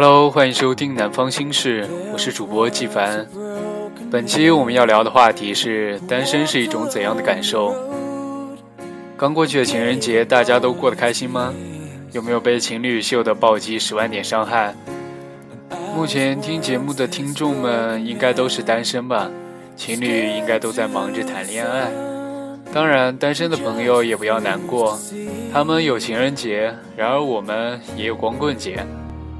Hello，欢迎收听《南方心事》，我是主播季凡。本期我们要聊的话题是单身是一种怎样的感受？刚过去的情人节，大家都过得开心吗？有没有被情侣秀的暴击十万点伤害？目前听节目的听众们应该都是单身吧？情侣应该都在忙着谈恋爱。当然，单身的朋友也不要难过，他们有情人节，然而我们也有光棍节。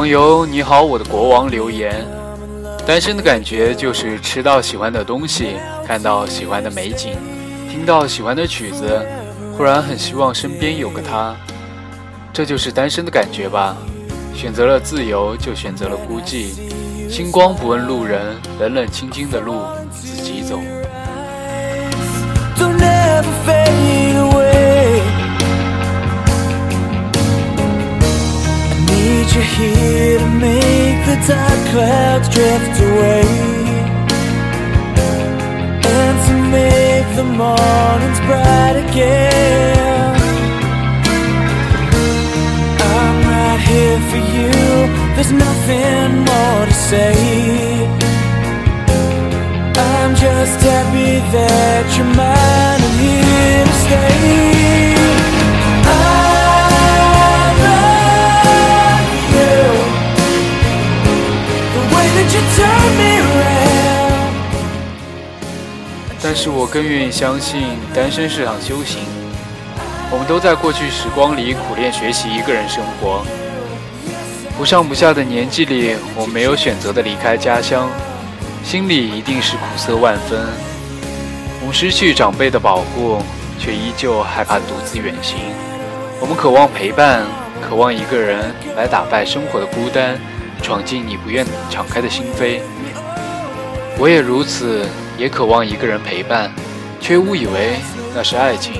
网友你好，我的国王留言：单身的感觉就是吃到喜欢的东西，看到喜欢的美景，听到喜欢的曲子，忽然很希望身边有个他。这就是单身的感觉吧？选择了自由，就选择了孤寂。星光不问路人，冷冷清清的路自己走。You're here to make the dark clouds drift away And to make the mornings bright again. I'm right here for you, there's nothing more to say. I'm just happy that you're mine and here to stay 更愿意相信，单身是场修行。我们都在过去时光里苦练学习一个人生活。不上不下的年纪里，我没有选择的离开家乡，心里一定是苦涩万分。我们失去长辈的保护，却依旧害怕独自远行。我们渴望陪伴，渴望一个人来打败生活的孤单，闯进你不愿敞开的心扉。我也如此。也渴望一个人陪伴，却误以为那是爱情。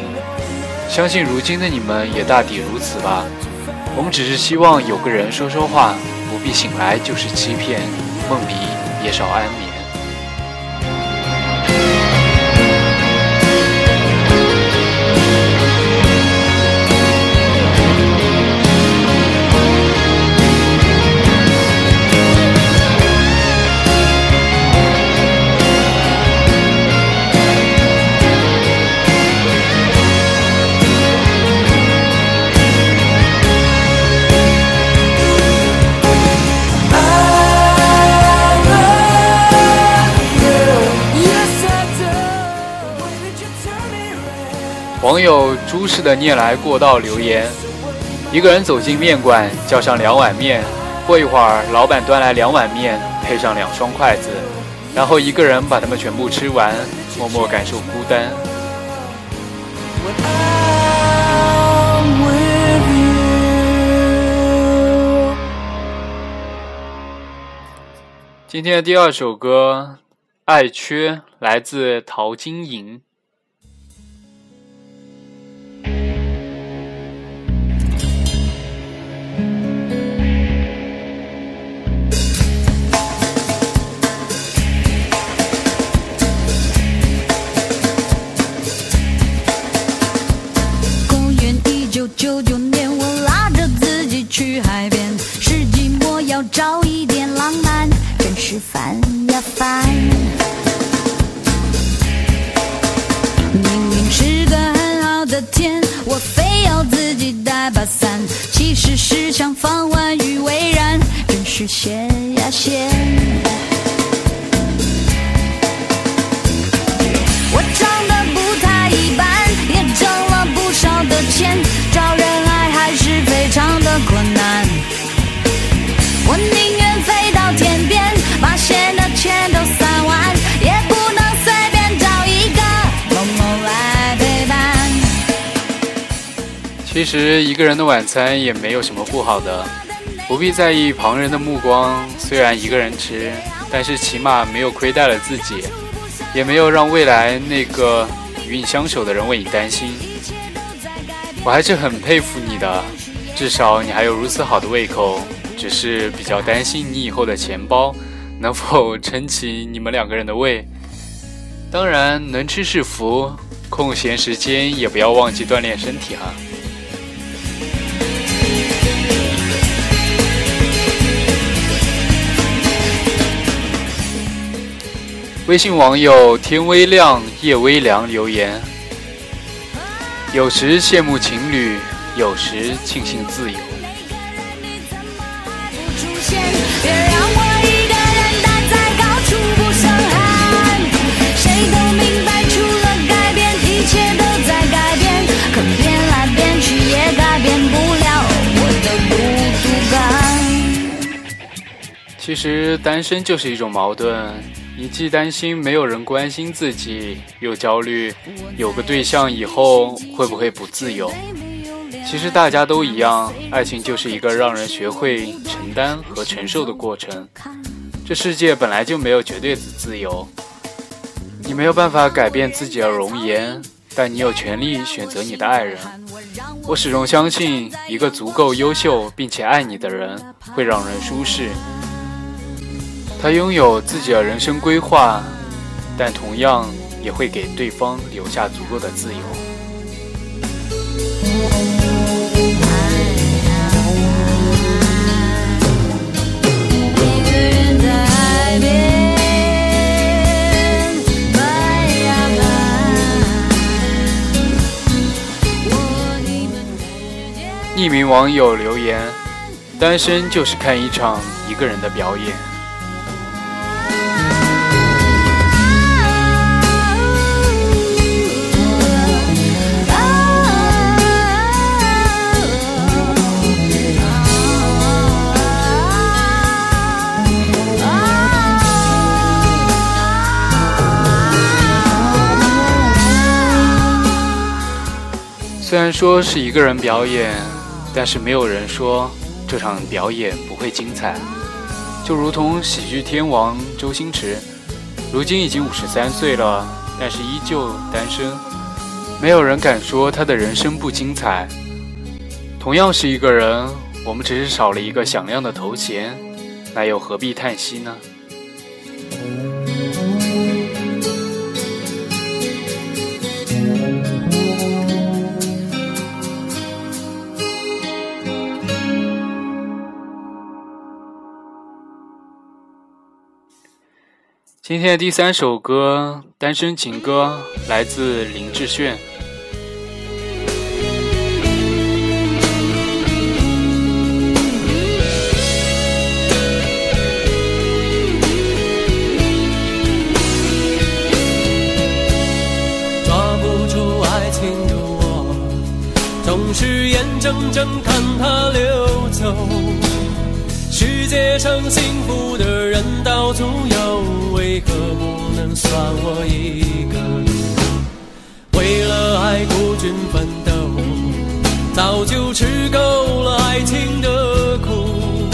相信如今的你们也大抵如此吧。我们只是希望有个人说说话，不必醒来就是欺骗，梦里也少安眠。网友朱氏的念来过道留言：一个人走进面馆，叫上两碗面，过一会儿，老板端来两碗面，配上两双筷子，然后一个人把它们全部吃完，默默感受孤单。今天的第二首歌《爱缺》来自陶晶莹。天我非要自己带把伞。其实是想防患于未然真是鲜呀鲜其实一个人的晚餐也没有什么不好的，不必在意旁人的目光。虽然一个人吃，但是起码没有亏待了自己，也没有让未来那个与你相守的人为你担心。我还是很佩服你的，至少你还有如此好的胃口。只是比较担心你以后的钱包 能否撑起你们两个人的胃。当然，能吃是福，空闲时间也不要忘记锻炼身体哈。微信网友天微亮夜微凉留言：有时羡慕情侣，有时庆幸自由。其实单身就是一种矛盾，你既担心没有人关心自己，又焦虑有个对象以后会不会不自由。其实大家都一样，爱情就是一个让人学会承担和承受的过程。这世界本来就没有绝对的自由，你没有办法改变自己的容颜，但你有权利选择你的爱人。我始终相信，一个足够优秀并且爱你的人会让人舒适。他拥有自己的人生规划，但同样也会给对方留下足够的自由。匿名网友留言：单身就是看一场一个人的表演。虽然说是一个人表演，但是没有人说这场表演不会精彩。就如同喜剧天王周星驰，如今已经五十三岁了，但是依旧单身。没有人敢说他的人生不精彩。同样是一个人，我们只是少了一个响亮的头衔，那又何必叹息呢？今天的第三首歌《单身情歌》来自林志炫。抓不住爱情的我，总是眼睁睁看它流走。世界上幸福的人到处有。算我一个？为了爱孤军奋斗，早就吃够了爱情的苦。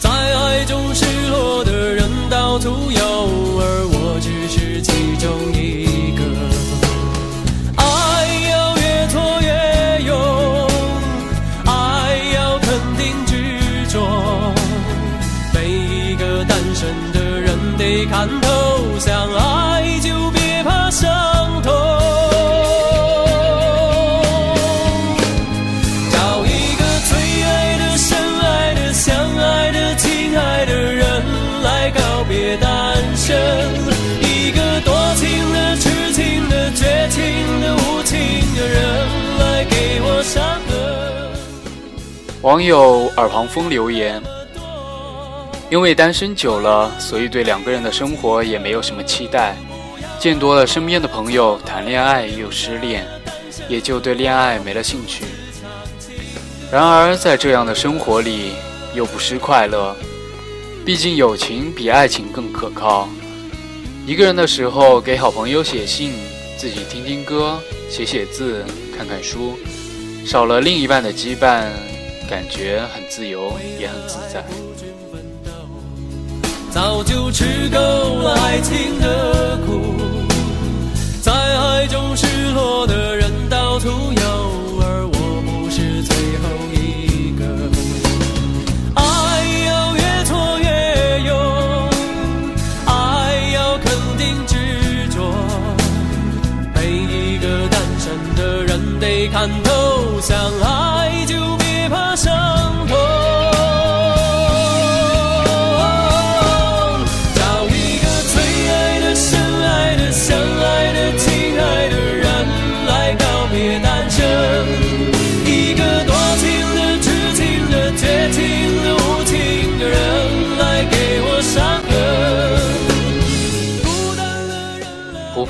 在爱中失落的人到处有，而我只是其中一个。爱要越挫越勇，爱要肯定执着。每一个单身的人。得看网友耳旁风留言。因为单身久了，所以对两个人的生活也没有什么期待。见多了身边的朋友谈恋爱又失恋，也就对恋爱没了兴趣。然而在这样的生活里，又不失快乐。毕竟友情比爱情更可靠。一个人的时候，给好朋友写信，自己听听歌，写写字，看看书，少了另一半的羁绊，感觉很自由，也很自在。早就吃够了爱情的苦，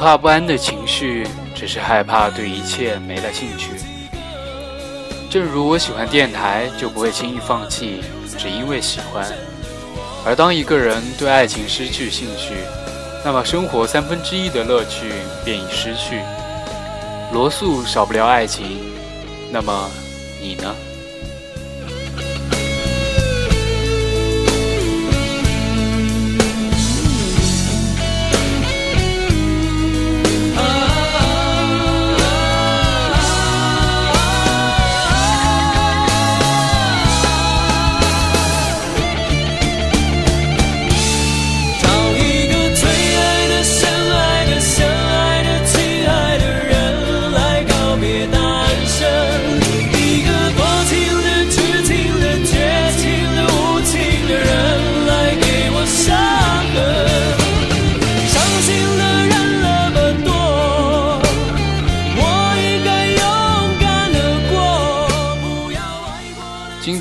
怕不安的情绪，只是害怕对一切没了兴趣。正如我喜欢电台，就不会轻易放弃，只因为喜欢。而当一个人对爱情失去兴趣，那么生活三分之一的乐趣便已失去。罗素少不了爱情，那么你呢？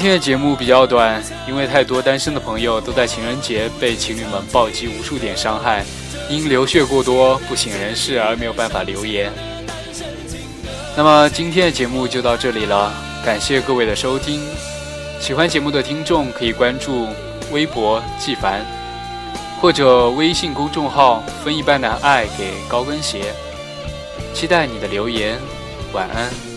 天的节目比较短，因为太多单身的朋友都在情人节被情侣们暴击无数点伤害，因流血过多不省人事而没有办法留言。那么今天的节目就到这里了，感谢各位的收听。喜欢节目的听众可以关注微博纪凡，或者微信公众号“分一半的爱给高跟鞋”，期待你的留言。晚安。